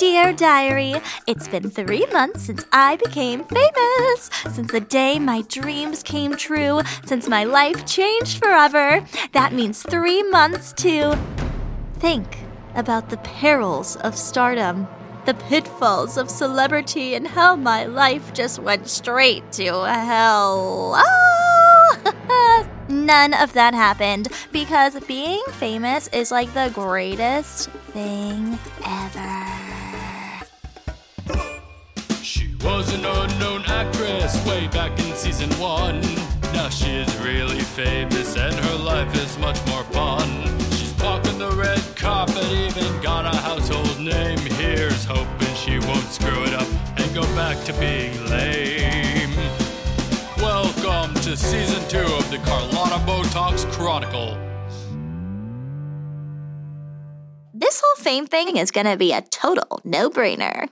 Dear Diary, it's been three months since I became famous. Since the day my dreams came true. Since my life changed forever. That means three months to think about the perils of stardom, the pitfalls of celebrity, and how my life just went straight to hell. Oh! None of that happened because being famous is like the greatest thing ever. She was an unknown actress way back in season one. Now really famous and her life is much more fun. She's walking the red carpet, even got a household name. Here's hoping she won't screw it up and go back to being lame. To season two of the Carlötta Beautox. This whole fame thing is gonna be a total no brainer.